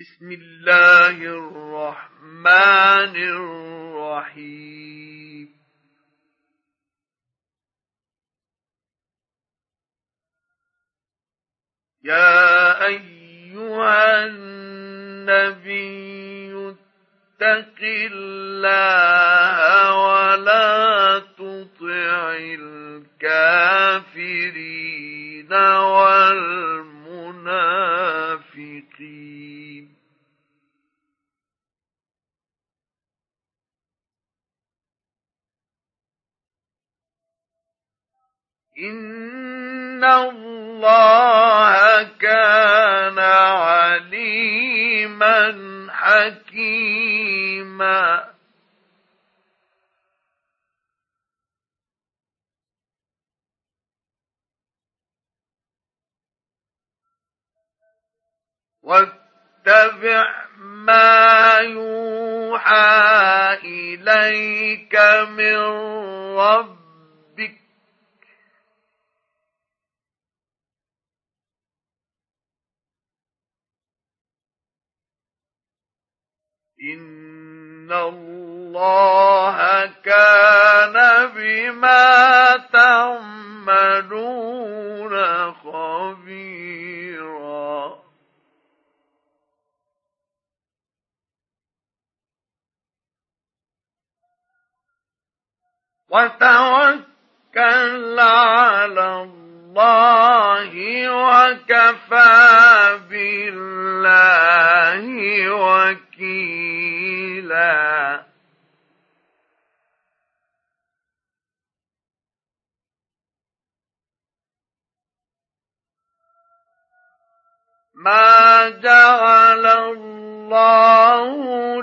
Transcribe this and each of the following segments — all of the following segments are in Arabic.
بسم الله الرحمن الرحيم. يا أيها النبي اتق الله ولا تطع الكافرين والمنافقين. إن الله كان عليما حكيما واتبع ما يوحى إليك من ربك إن الله كان بما تعملون خبيرا. وتوكل على الله وكفى بالله وكيلا. ما جعل الله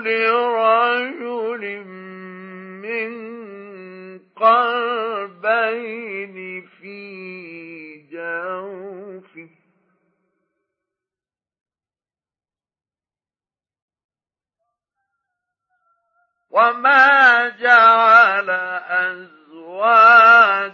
لرجل من قلبين في جوفه وما جعل أزواجكم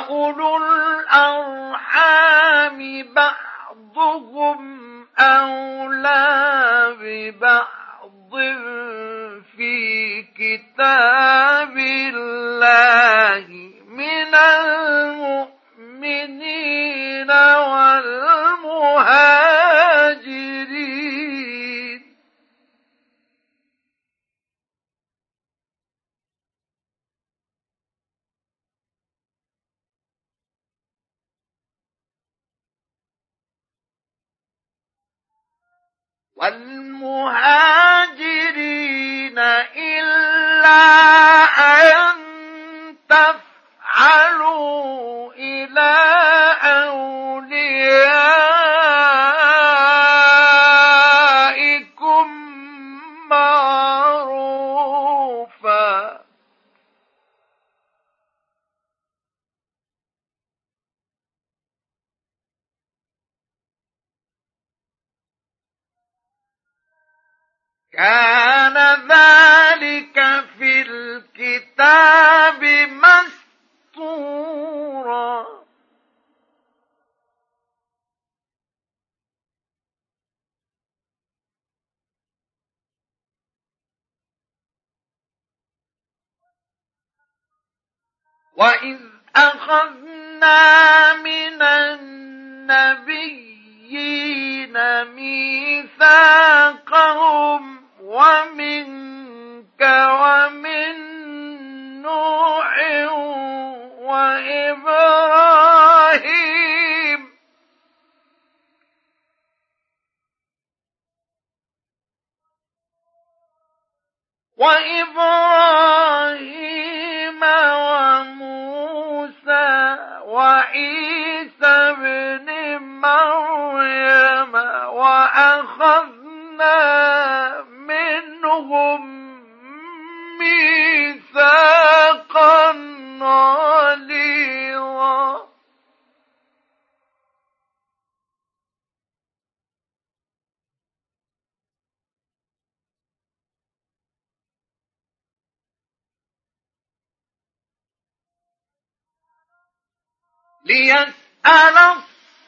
وأولو الأرحام بعضهم أولى ببعض في كتاب الله من المؤمنين والمهاجرين. والمهاجرين إلا أن تفعلوا إلى أوليائكم كان ذلك في الكتاب مسطورا وإذ أخذنا من النبيين ميثاقهم ومنك ومن نوح وإبراهيم. وإبراهيم وموسى وعيسى بن مريم وأخذنا منهم ميثاقا غليظا. ليسأل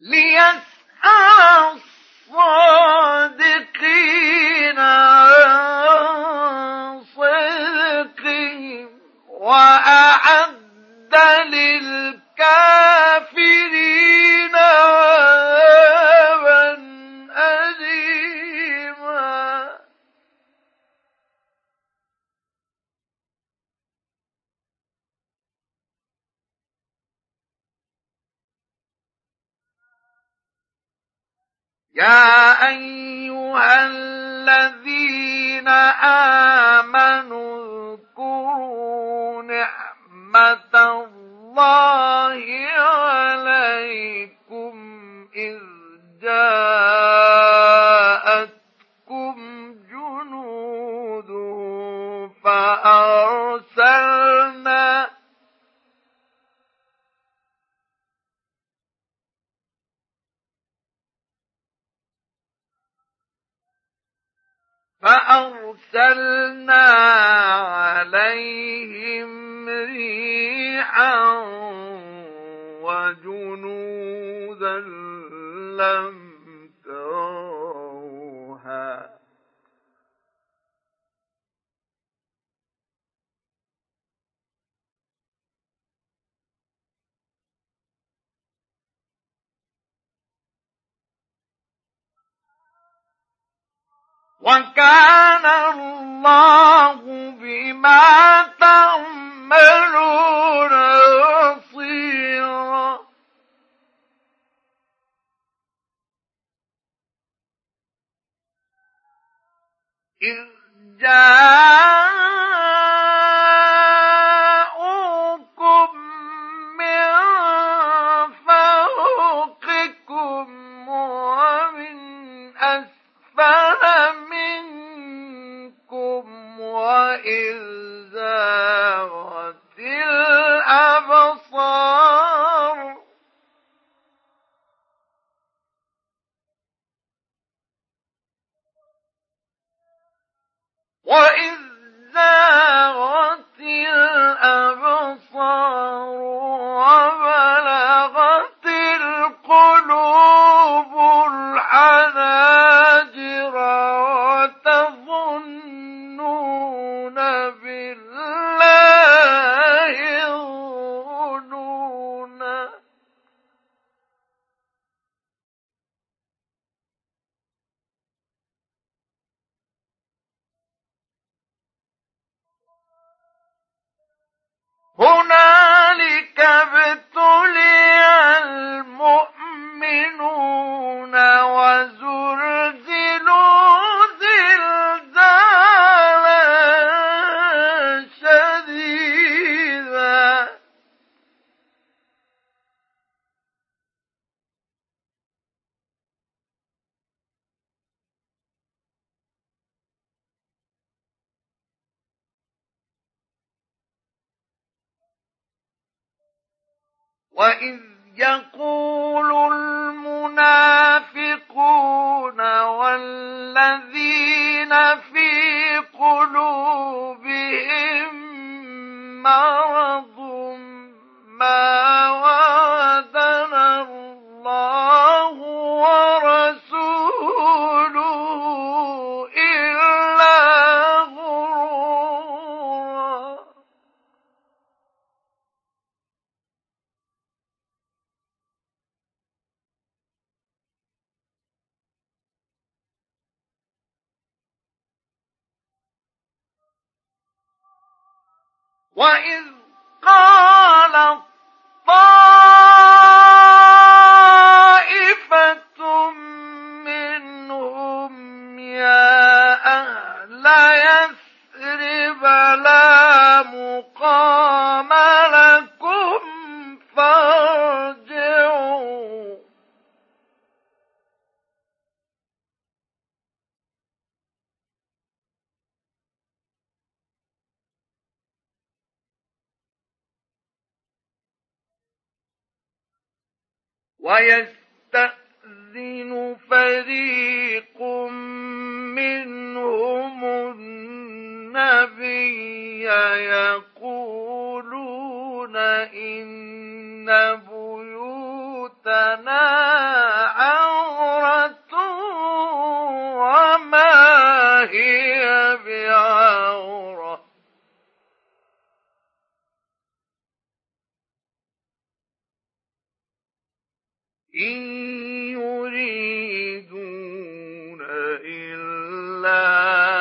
ليسأل الصادقين عن صدقهم وأعد للكافرين يا أيها الذين آمنوا اذكروا نعمة الله عليكم إذ جاءتكم فأرسلنا عليهم ريحا وجنودا لم تروها. وكان الله بما تعملون بصيرا. إذ جاءوكم من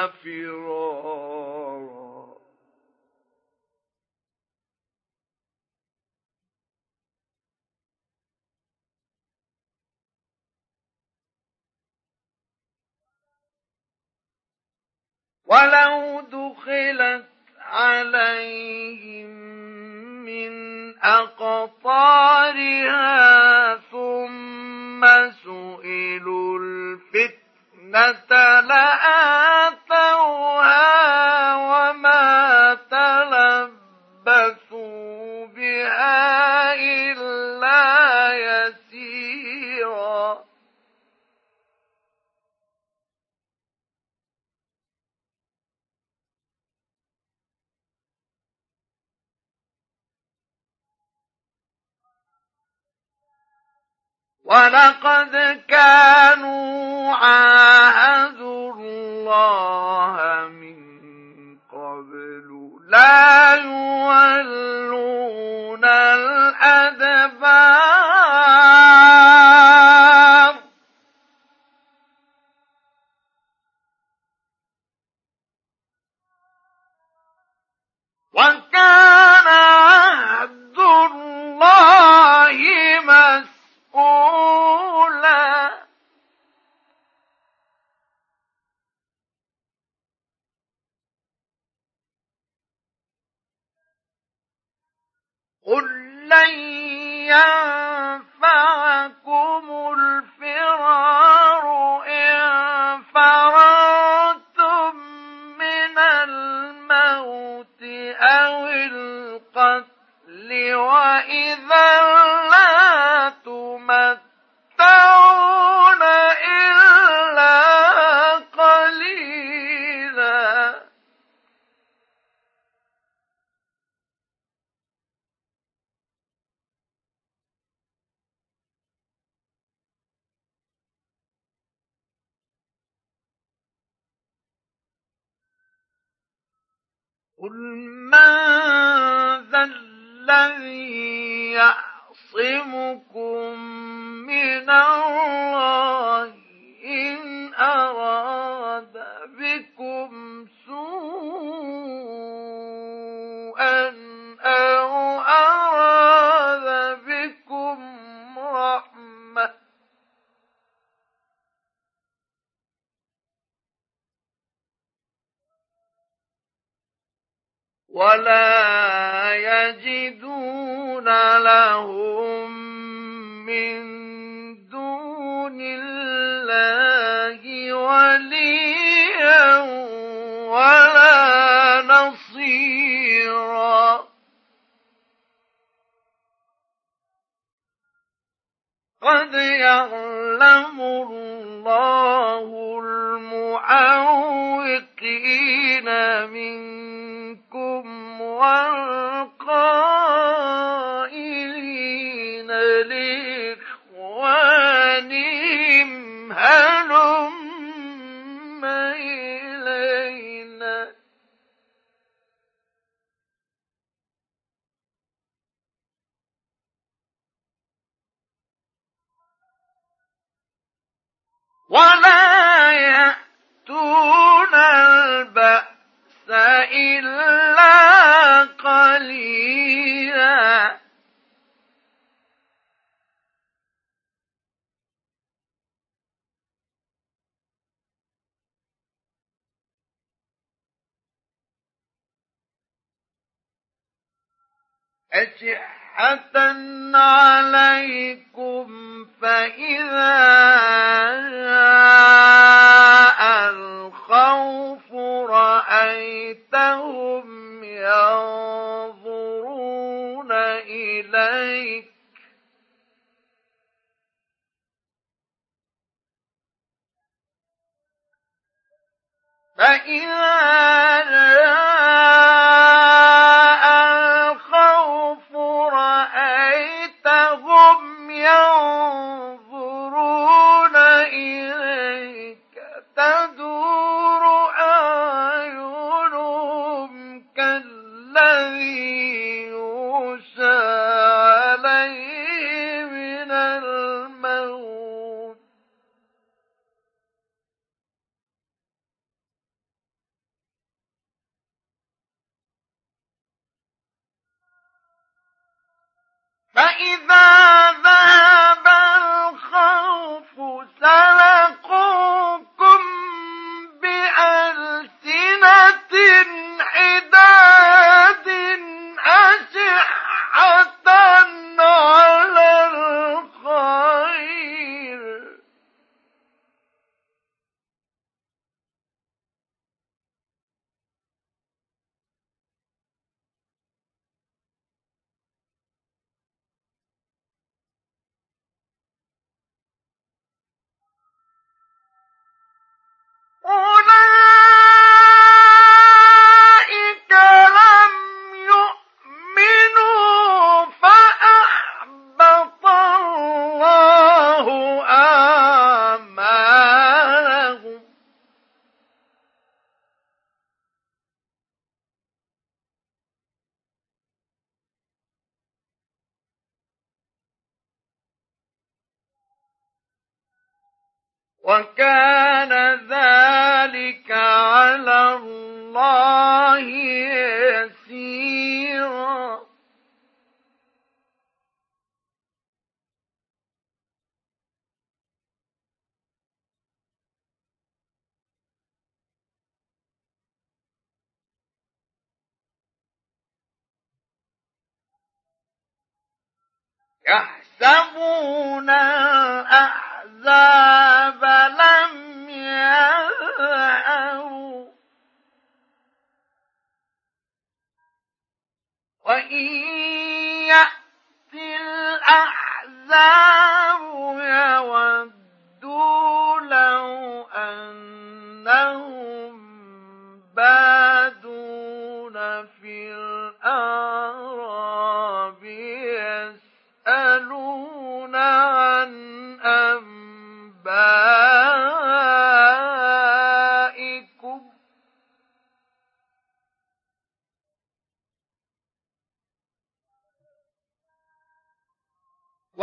فرارا. ولو دخلت عليهم من أقطارها ثم سئلوا الفتنة لآل ولقد كانوا عاهدوا الله من قبل. لا يولون الأدبار. وكان قل لن ينفعكم الفرار إن فررتم من الموت أو القتل وإذا لا تمت يعصمكم من الرحمن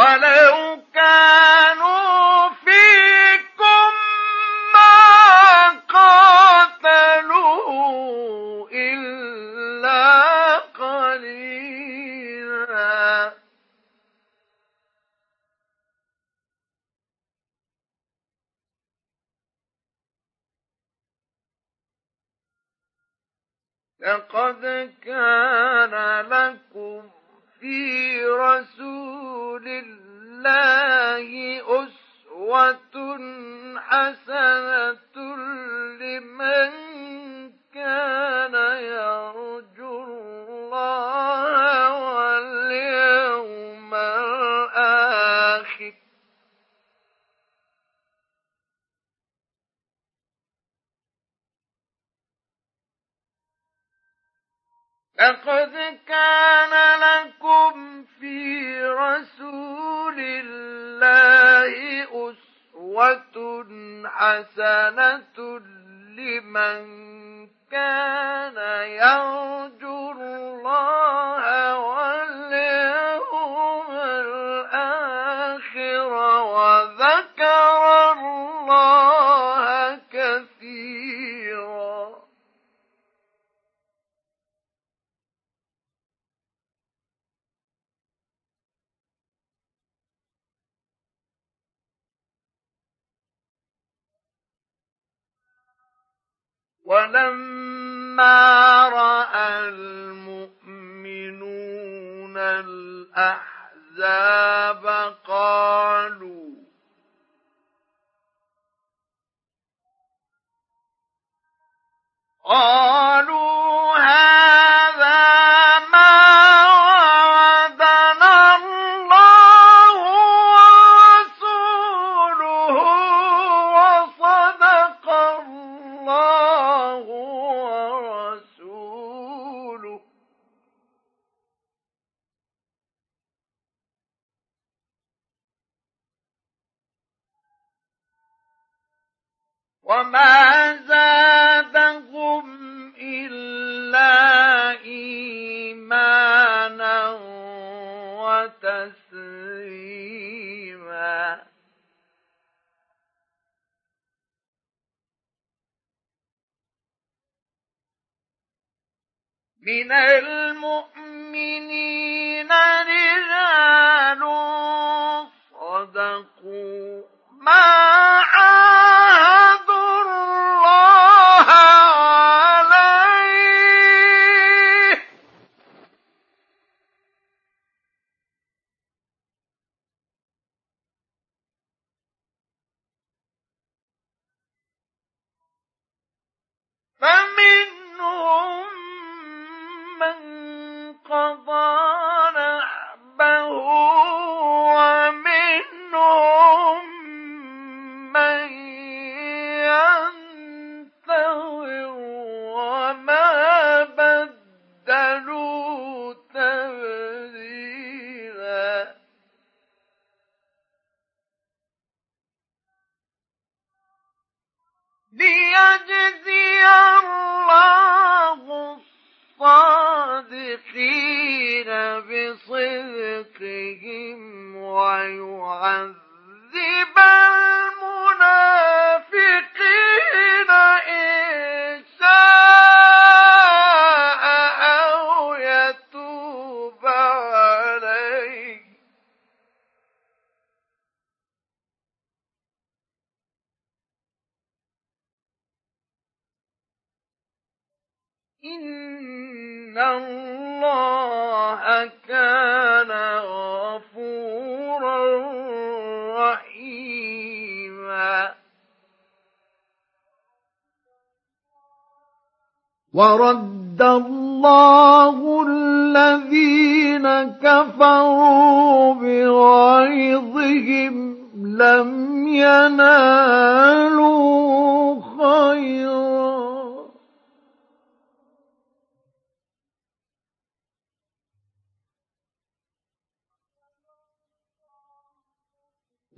ولو كانوا فيكم ما قاتلوا إلا قليلا. لقد كان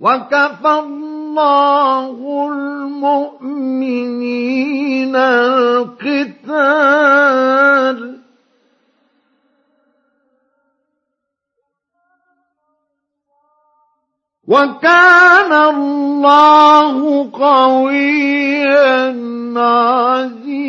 وكفى الله المؤمنين القتال. وكان الله قويا عزيزا.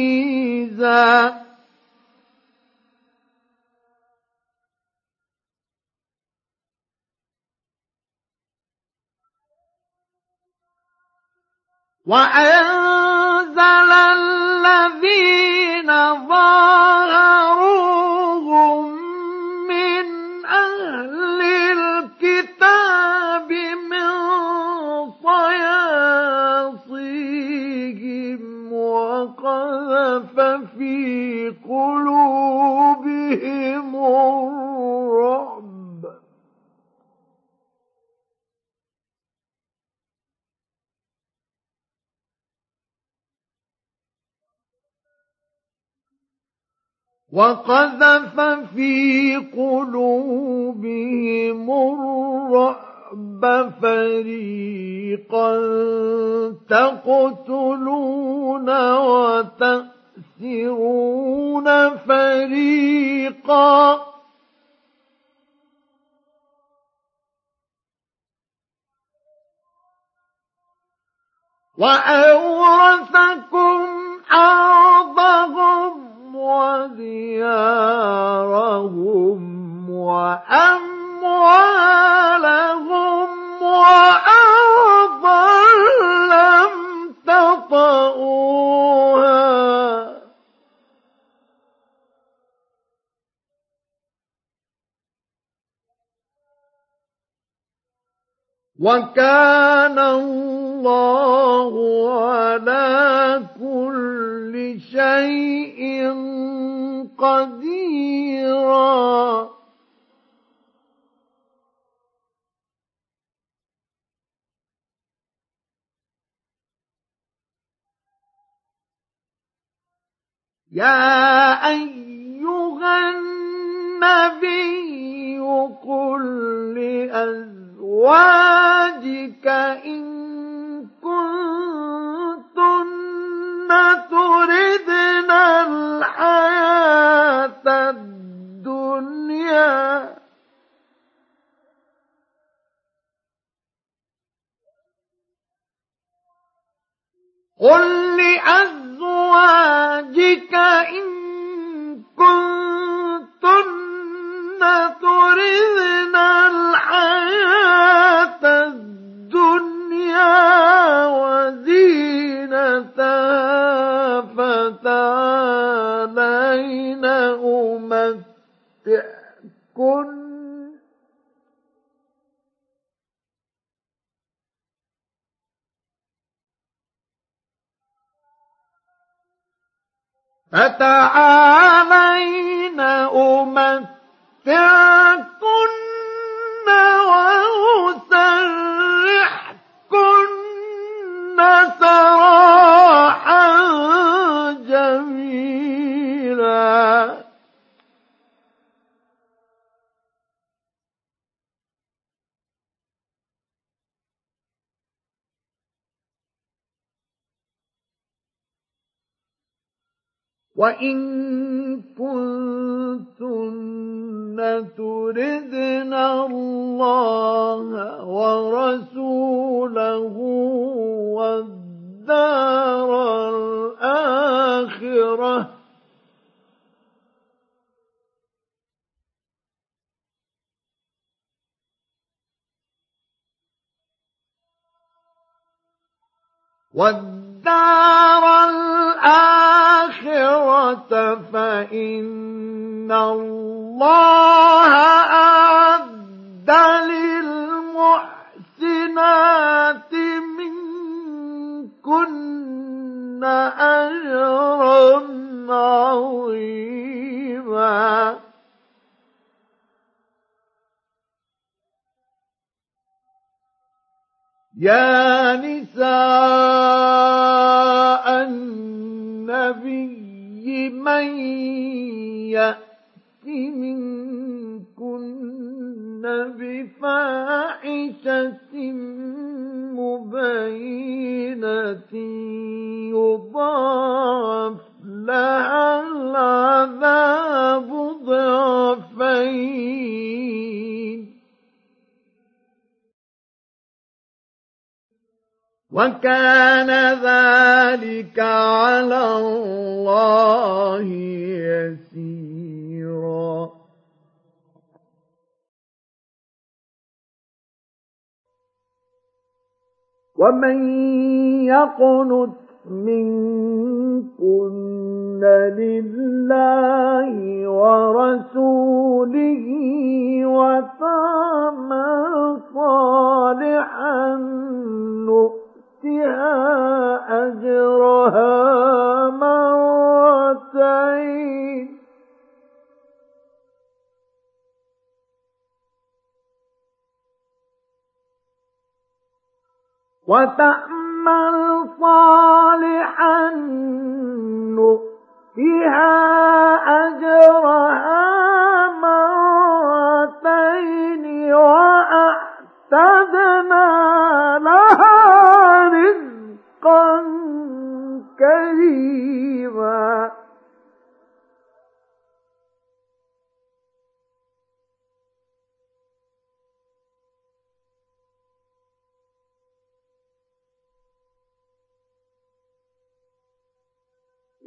وأنزل الذين ظاهروهم من أهل الكتاب من صياصيهم وقذف في قلوبهم الرعب. وقذف في قلوبهم الرعب فريقا تقتلون وتأسرون فريقا. وأورثكم أرضهم وديارهم وأموالهم وأرضا لم تطئوها وكان الله على كل شيء قديرا. يا أيها النبي قل لأزواجك أزواجك إن كنتن تردن الحياة الدنيا قل لأزواجك إن كنتن تردن الحياة فتعالين أمتعكن. فتعالين أمتعكن وأسرحكن سراحا جميلا وإن كنتن تردن الله ورسوله والدار الآخرة والدار الآخرة فإن الله أعد للمحسنات منكن أجرا عظيما. يا نساء النبي من يأت منكن بفاحشة مبينة يضاعف لها العذاب ضعفين. وكان ذلك على الله يسيرا. ومن يقنت منكن لله ورسوله وتعمل صالحا نؤمن نؤتها أجرها مرتين. وتأمل صالحا نؤتها أجرها مرتين وأعتدنا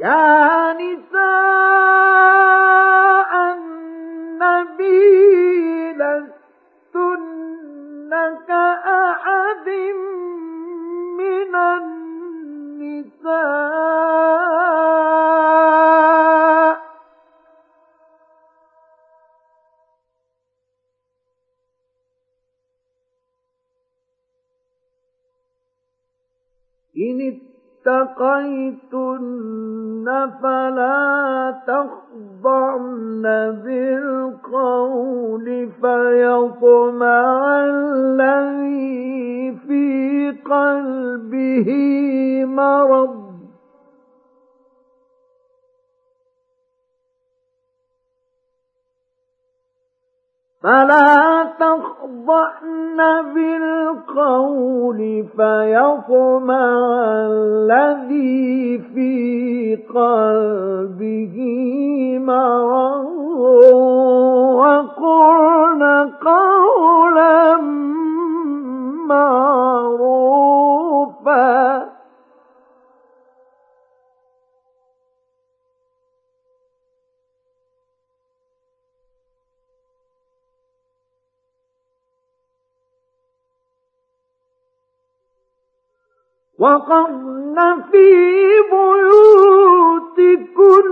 يا نساء النبي لستن كأحد من النساء. إن اتقيتن فلا تخضعن بالقول فيطمع الذي في قلبه مرض. فلا تخضعن بالقول فيطمع الذي في قلبه مرض وقرن قولا معروفا. وقرن في بيوتكن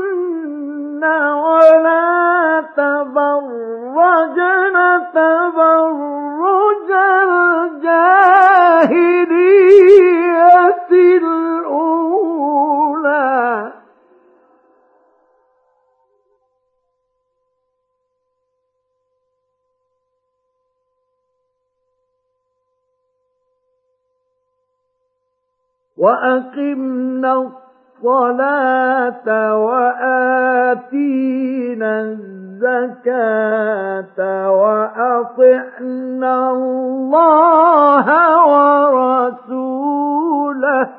ولا تبرجن تبرج الجاهلية الأولى. وأقمنا الصلاة وآتينا الزكاة وأطعنا الله ورسوله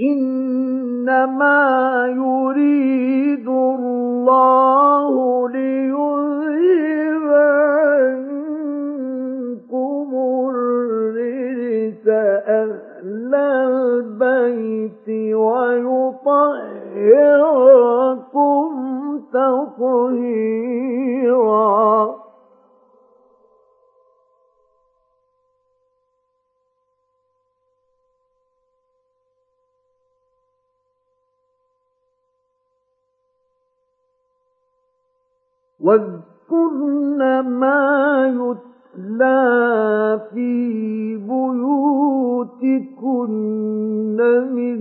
إنما يريد الله ليذهب ليس أهل البيت ويطهركم تطهيرا. واذكرن ما يتلى لا في بيوتكن من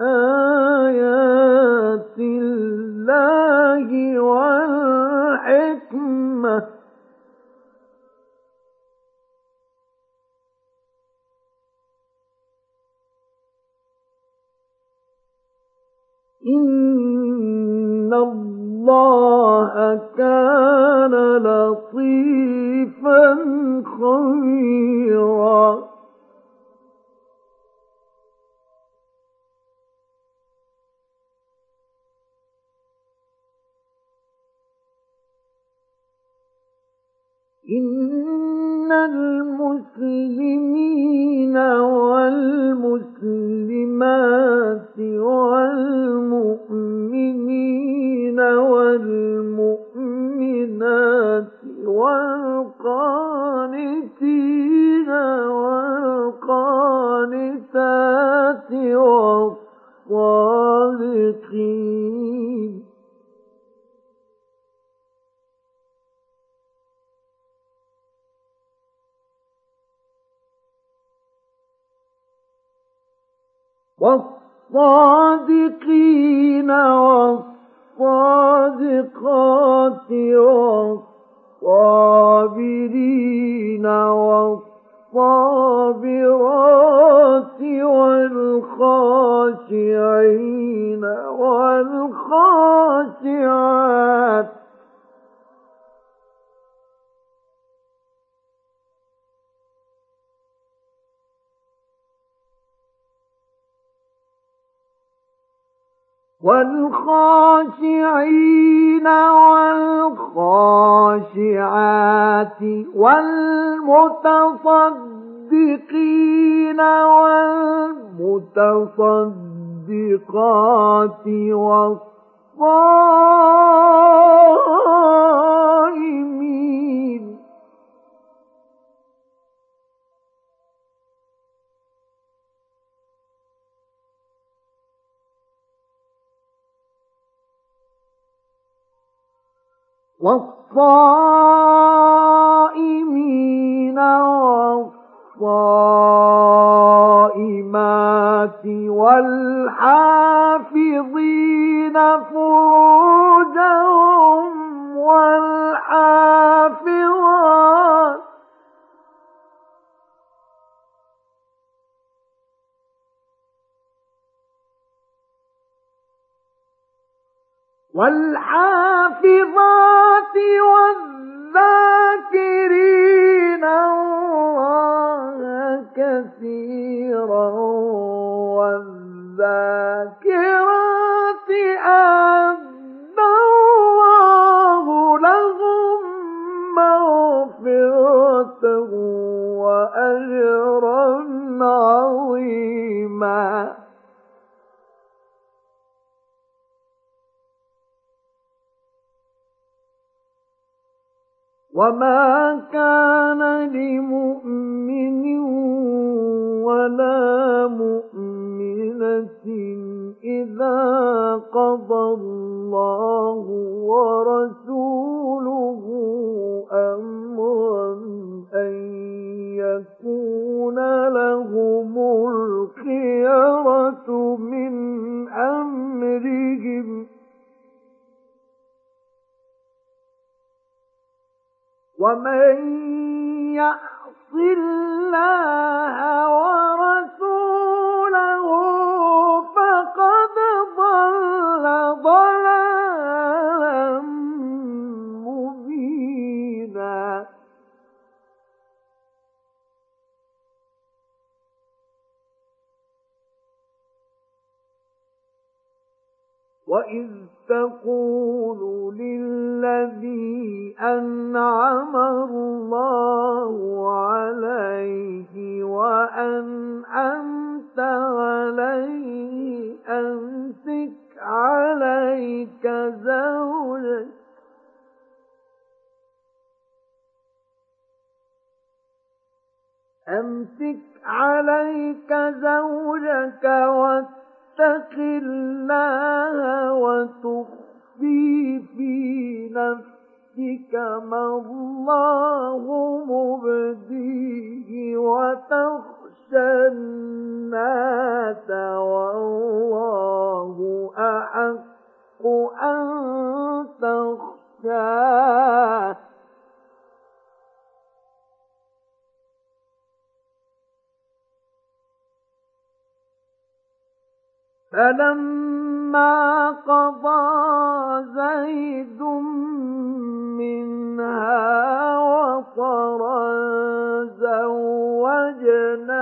آيات الله والحكمة. إن الله كان والخاشعين والخاشعات والمتصدقين والمتصدقات والصائمين والصائمين والصائمات والحافظين فروجهم والحافظات والحافظات الناس والله أحق أن تخشاه. فلما قضى زيد منها وطرا زوجناك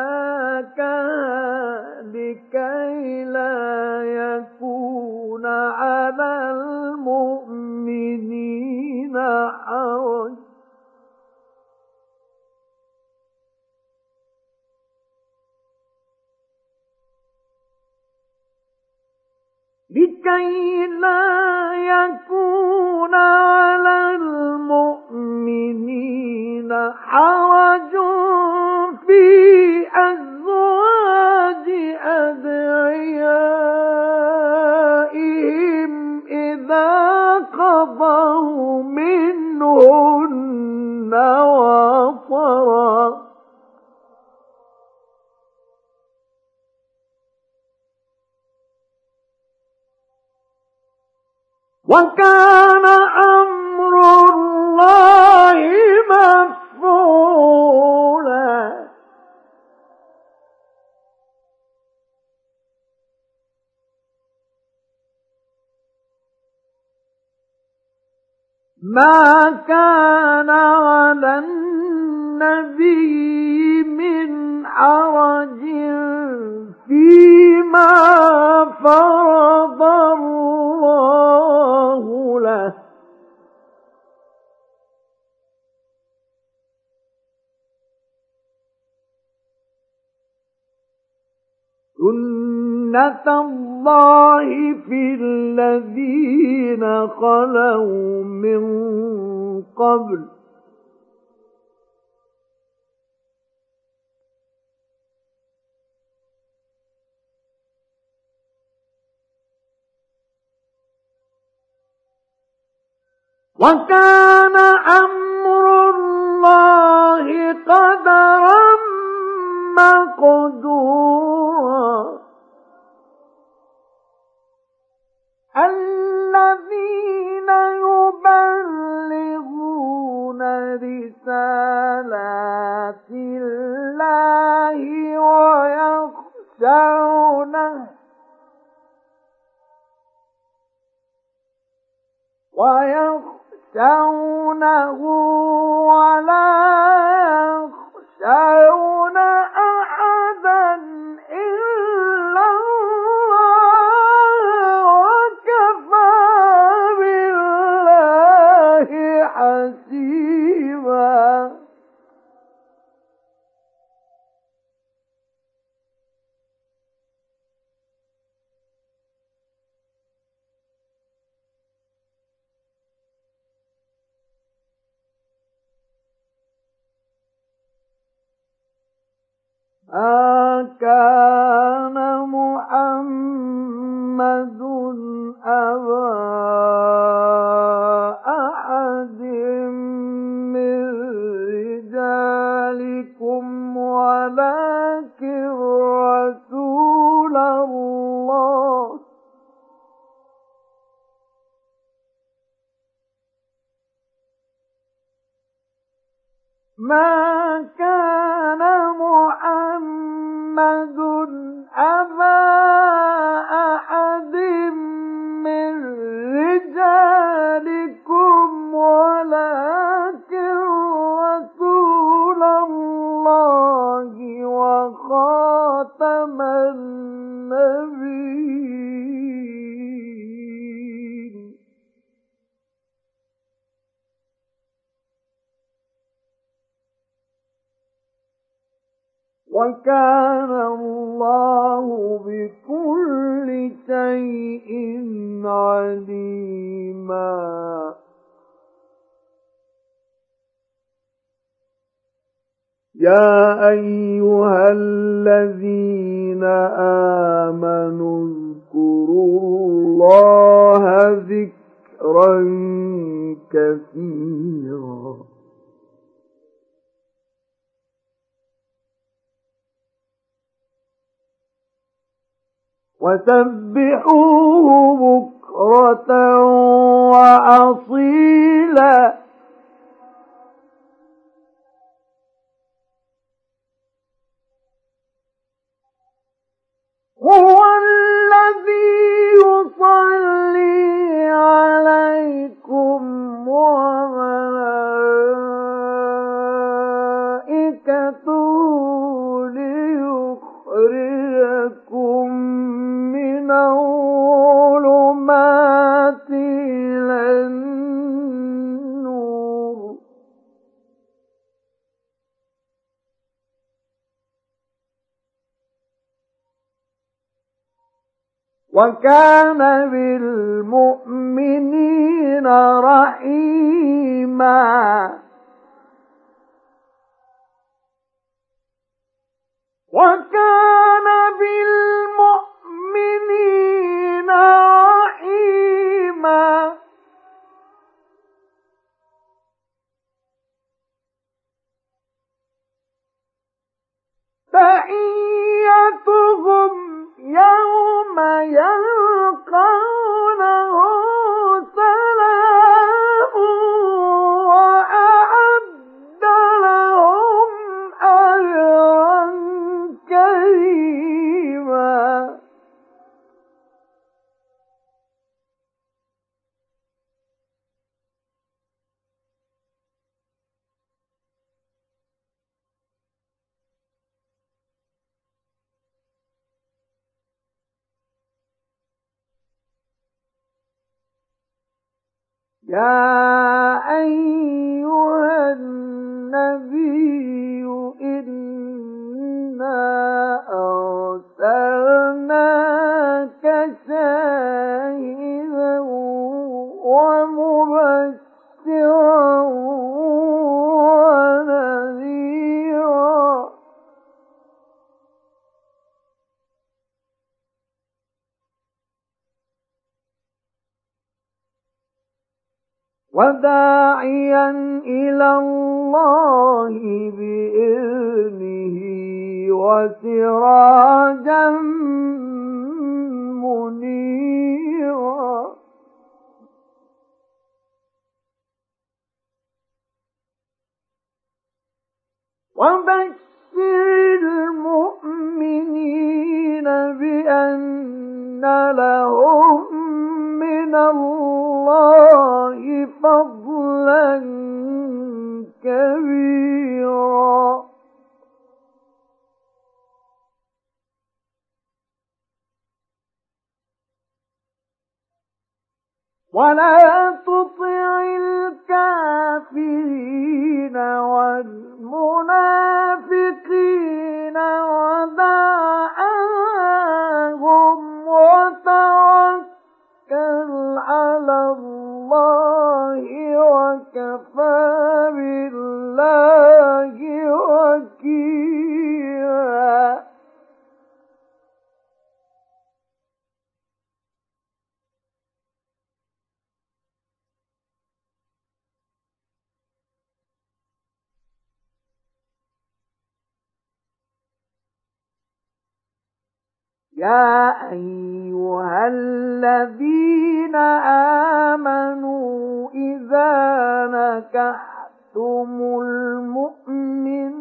لكي لا يكون على المؤمنين حرج. لكي لا يكون على المؤمنين حرج في أزواج أدعيائهم إذا قضوا منهن وطرا. وكان أمر الله مفعولا. ما كان على النبي من حرج فيما فرض الله له. سنة الله في الذين خلوا من قبل. وكان أمر الله قدرا مقدورا. الذين يبلغون رسالات الله ويخشونه ويخشونه يخشونه ولا يخشون. كان محمد أبا أحد من رجالكم ولكن ما كان محمد أبا أحد من رجالكم وكان الله بكل شيء عليما. يا أيها الذين آمنوا اذكروا الله ذكرا كثيرا. وسبحوه بكرة وأصيلا. هو الذي يصلي عليكم وملائكته وكان بالمؤمنين رحيما. وكان بالمؤمنين رحيما. تحيتهم يوم يلقونه يا أيها النبي إنا أرسلناك شاهدا ومبشرا وداعيا إلى الله بإذنه وسراجا منيرا. وبشر المؤمنين بأن لهم من الله فضلا كبيرا. ولا تطع الكافرين والمنافقين ودع يا أيها الذين آمنوا إذا نكحتم المؤمنات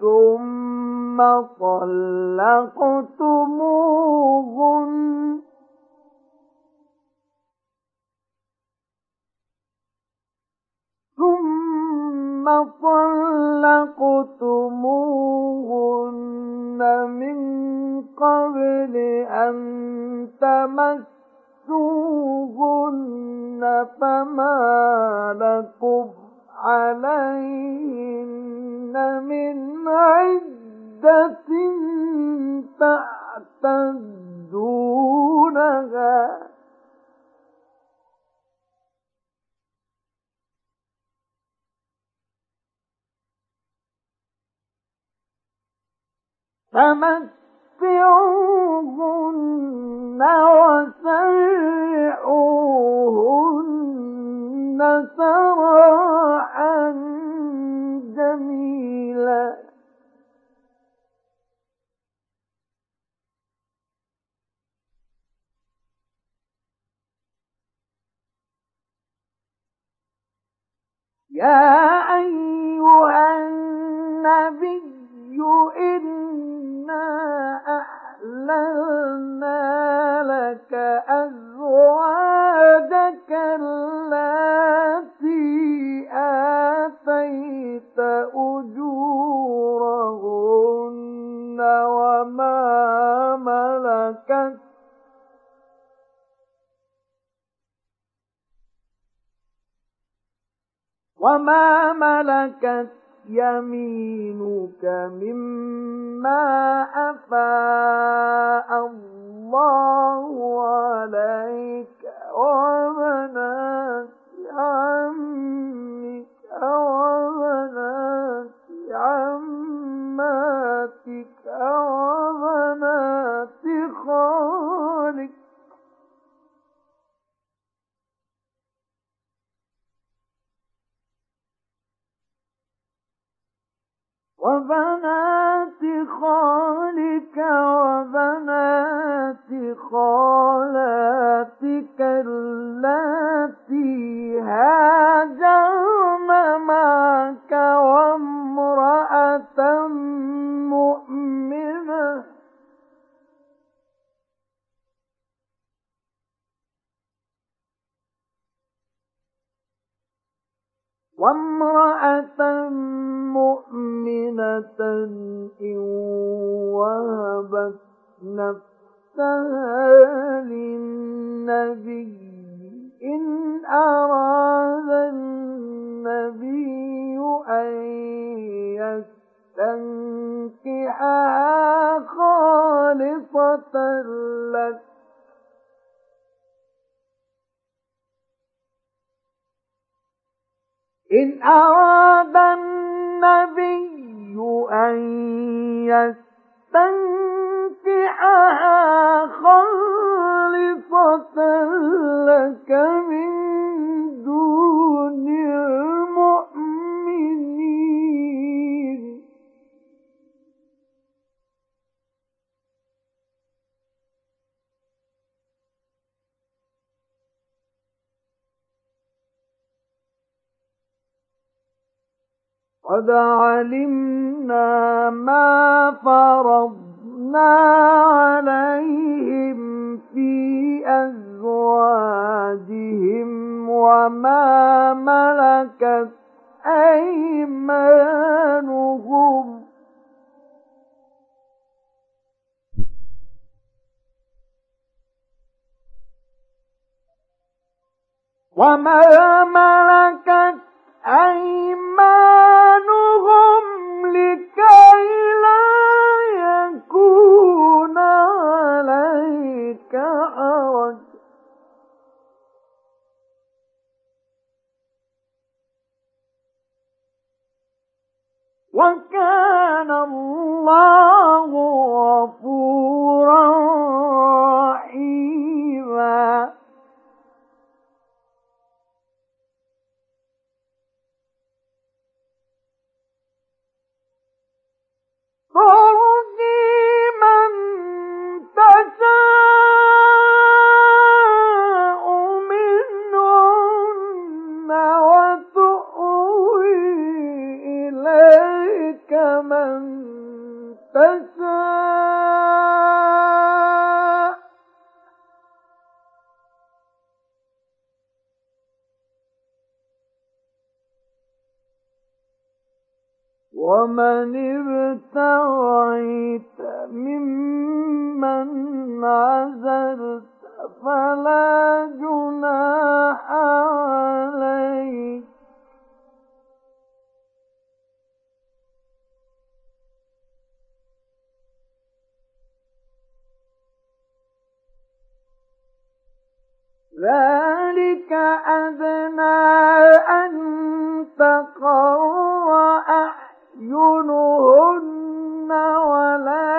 ثم طلقتموهن ثم طلقتموهن من قبل أن تمسوهن فما لكم عليهن من عدة تعتدونها فمتعوهن وسرحوهن سراحا جميلا. يا أيها النبي أحللنا لك آتيت أجورهن وما ملكت وما ملكت يمينك مما أفاء الله عليك وبنات عمك وبنات عماتك وبنات خالك وبنات خالك وبنات خالاتك اللاتي هاجرن معك وامرأة مؤمنة وامرأة مؤمنة إن وهبت نفسها للنبي إن أراد النبي أن يستنكحها خالصة لك. إن أراد النبي أن يستنكحها خالصة لك من قد علمنا ما فرضنا عليهم في أزواجهم وما ملكت أيمانهم. وما ملكت أيمانهم لكي لا يكون عليك وكان الله غفورا Oh! ومن ابتغيت ممن عزلت فلا جناح عليك. ذلك أدنى أن تقر أعينهن ولا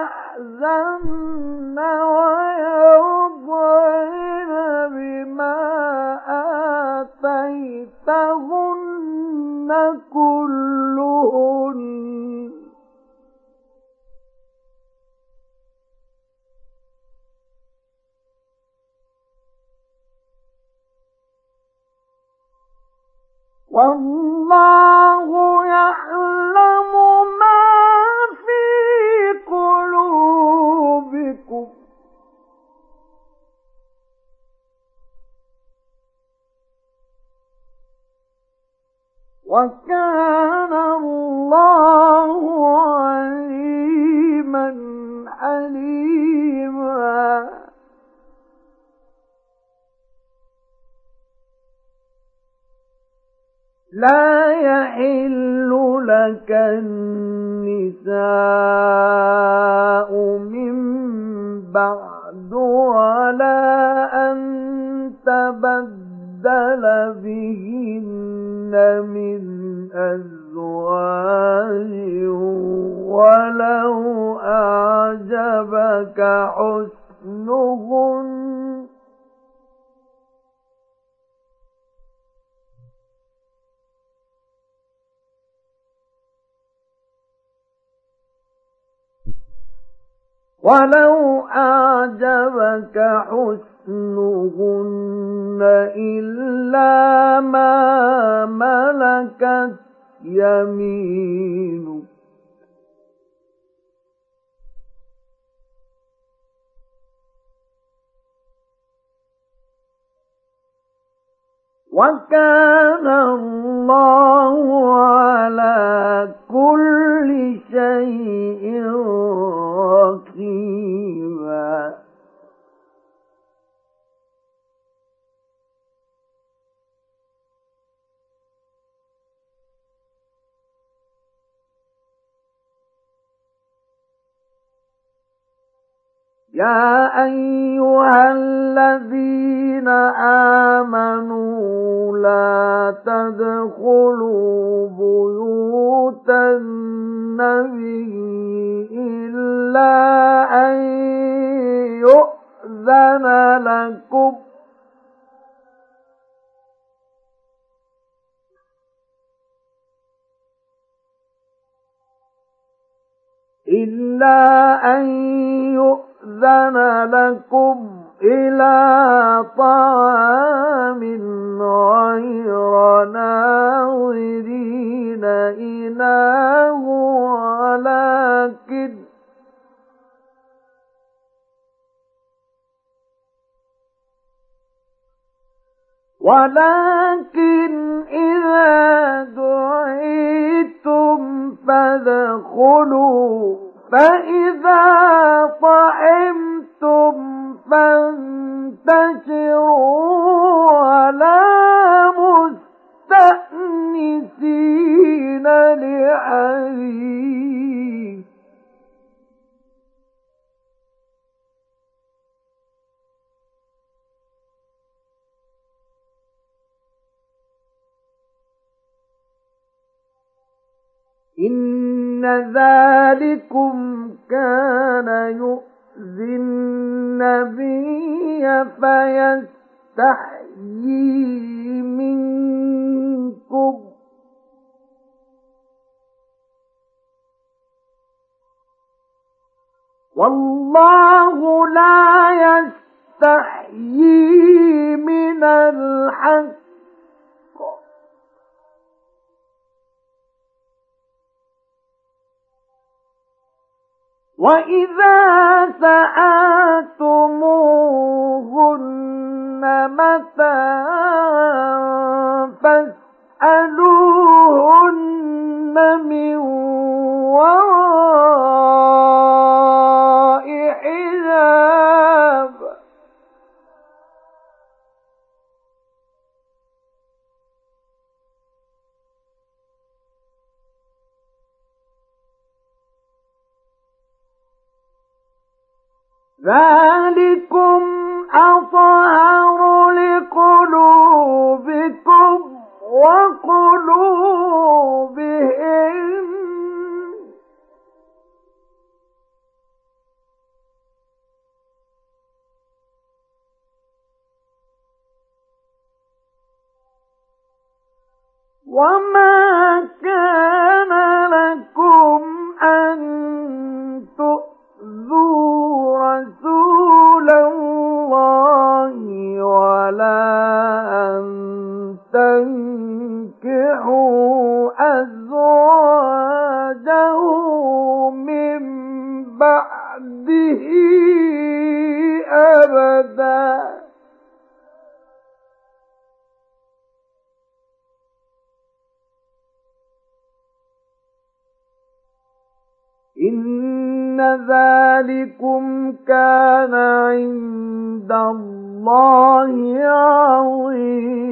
يحزن ويرضين بما آتينهن كلهن والله وكان وكان يا أيها الذين آمنوا لا تدخلوا بيوت النبي إلا أن يؤذن لكم. إلا أن يؤذن لكم إلى طعام غير ناظرين إله ولكن ولكن إذا دعيتم فادخلوا فإذا طعمتم فانتشروا ولا مستأنسين لحديث إن ذلكم كان يؤذي النبي فيستحيي منكم والله لا يستحيي من الحق وإذا سألتموهن متاعا فاسألوهن من وراء ذلكم أطهر لقلوبكم وقلوبهم وما كان لكم أن رسول الله ولا أن تنكحوا أزواجه من بعده أبداً. إن ذلكم كان عند الله عظيما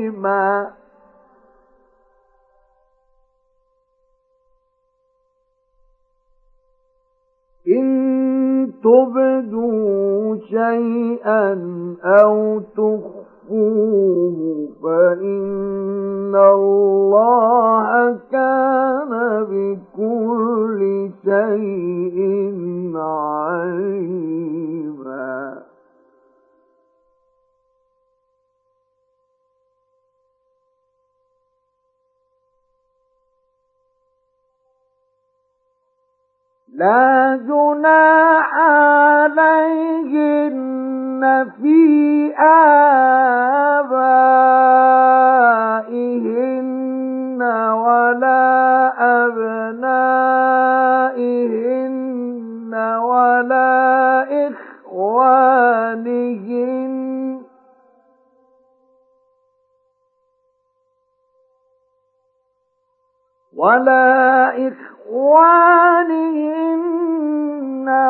إن تبدوا شيئا أو تخفوا تخفوه فإن الله كان بكل شيء عليما لا جناح عليهن في آبائهن ولا أبنائهن ولا إخوانهن ولا إخوانهن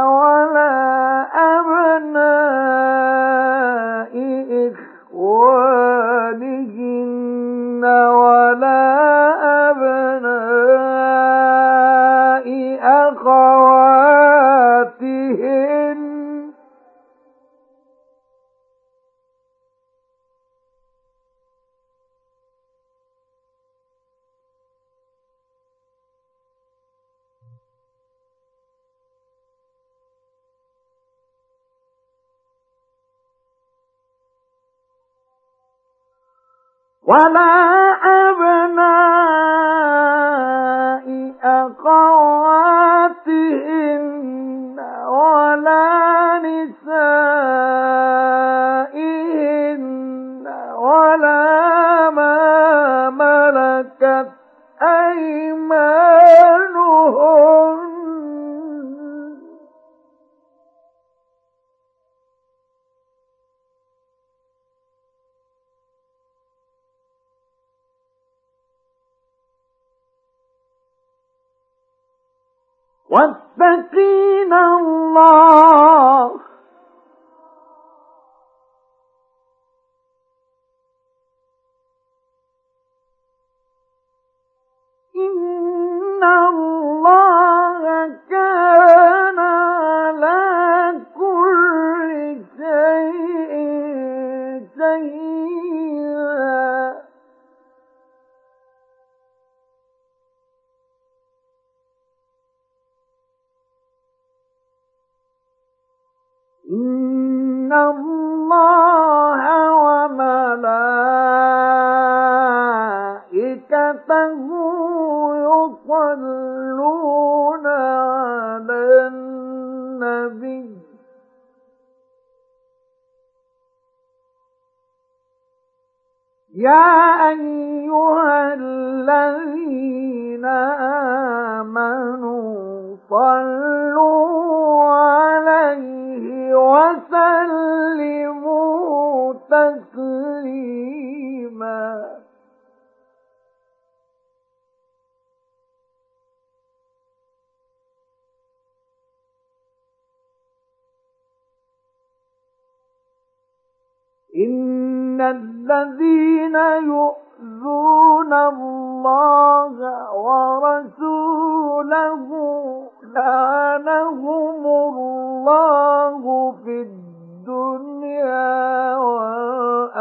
ولا أبناء ولا أبناء أخواتهن ولا إن الذين يؤذون الله ورسوله لعنهم الله في الدنيا والآخرة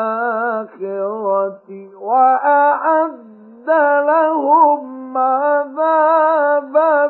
وأعد لهم عذابا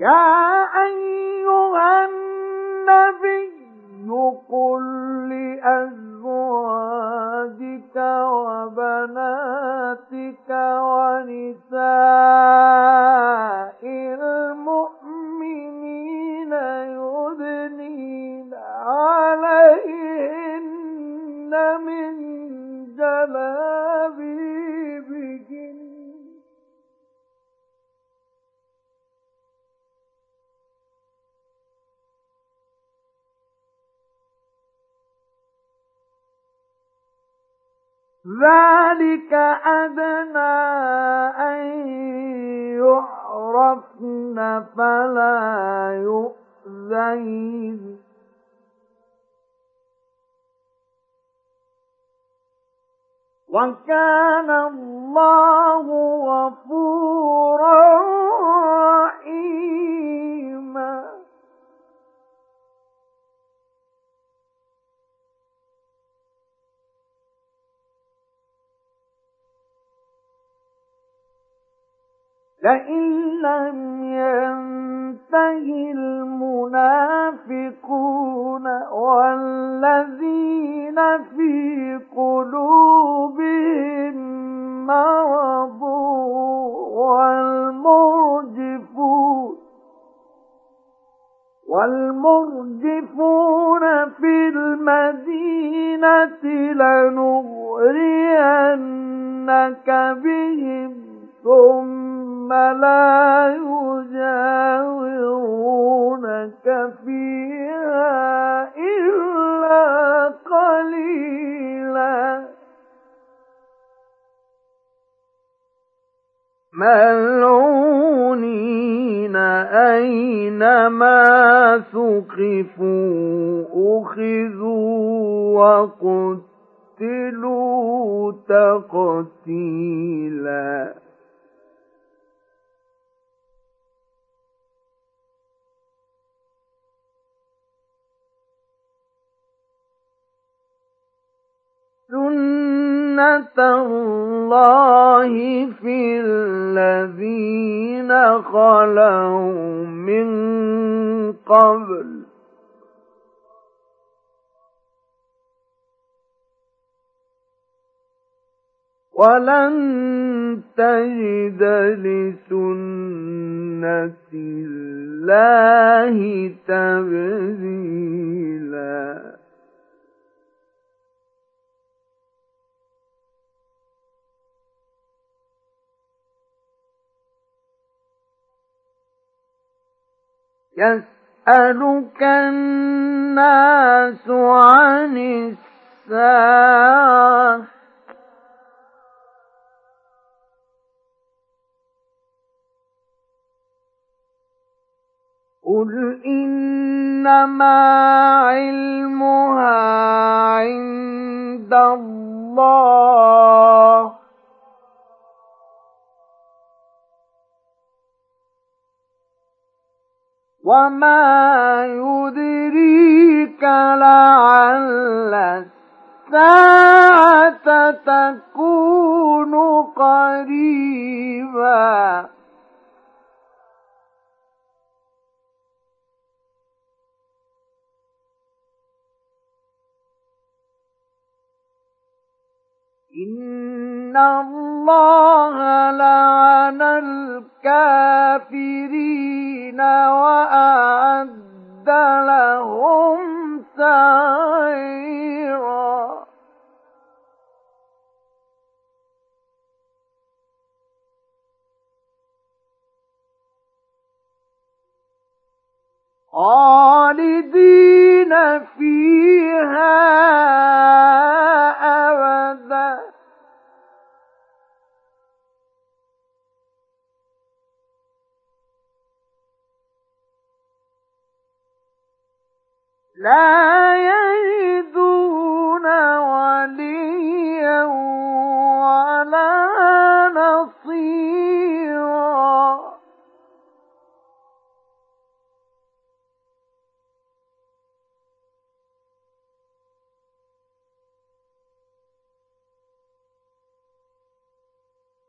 يا أيها النبي قل لأزواجك وبناتك ونساء المؤمنين يدنين عليهن من جلابيبهن ذلك أدنى أن يعرفن فلا يؤذين وكان الله غفورا رحيما لئن لم ينته المنافقون والذين في قلوبهم مرض والمرجفون والمرجفون في المدينة لنغرينك بهم ثم لا يجاورونك فيها إلا قليلا. ملعونين أينما ثقفوا أخذوا وقتلوا تقتيلا. سنة الله في الذين خلوا من قبل ولن تجد لسنة الله تبديلا يسألك الناس عن الساعة. قل إنما علمها عند الله. وما يدريك لعل الساعة تكون قريبا إن الله لعن الكافرين وأعد لهم سعيرا خالدين فيها لا يجدون وليا ولا نصيرا.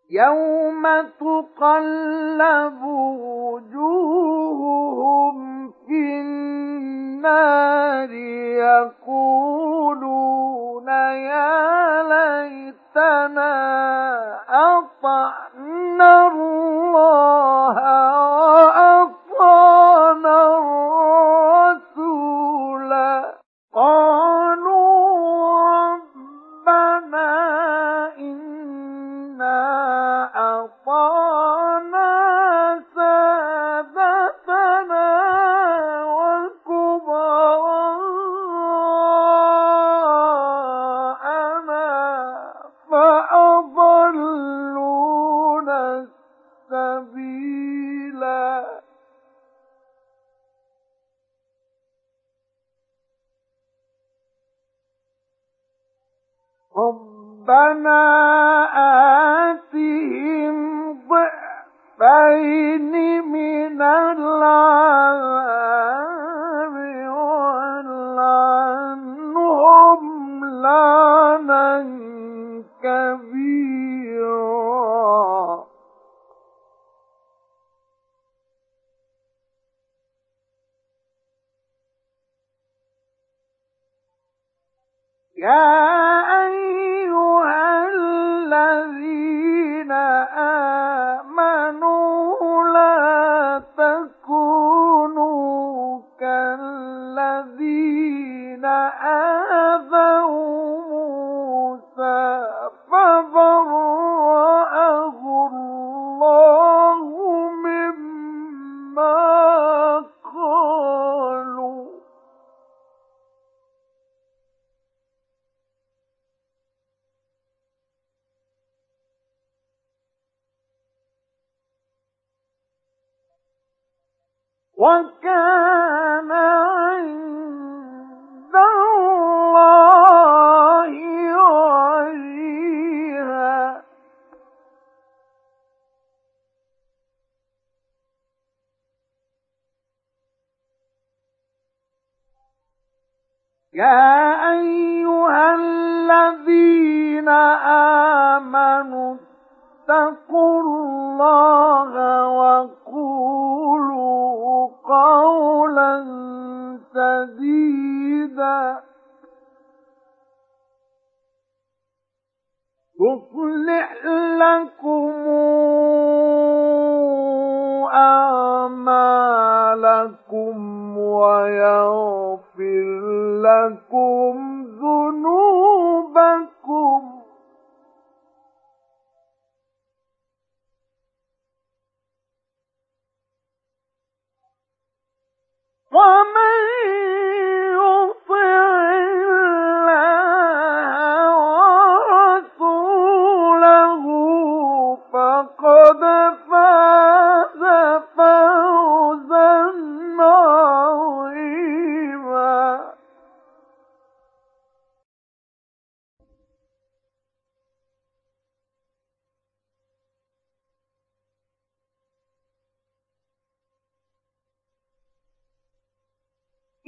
يوم تقلب وجوههم في النار النار يقولون يا ليتنا أطعنا الله وأطعنا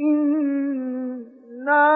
إِنَّا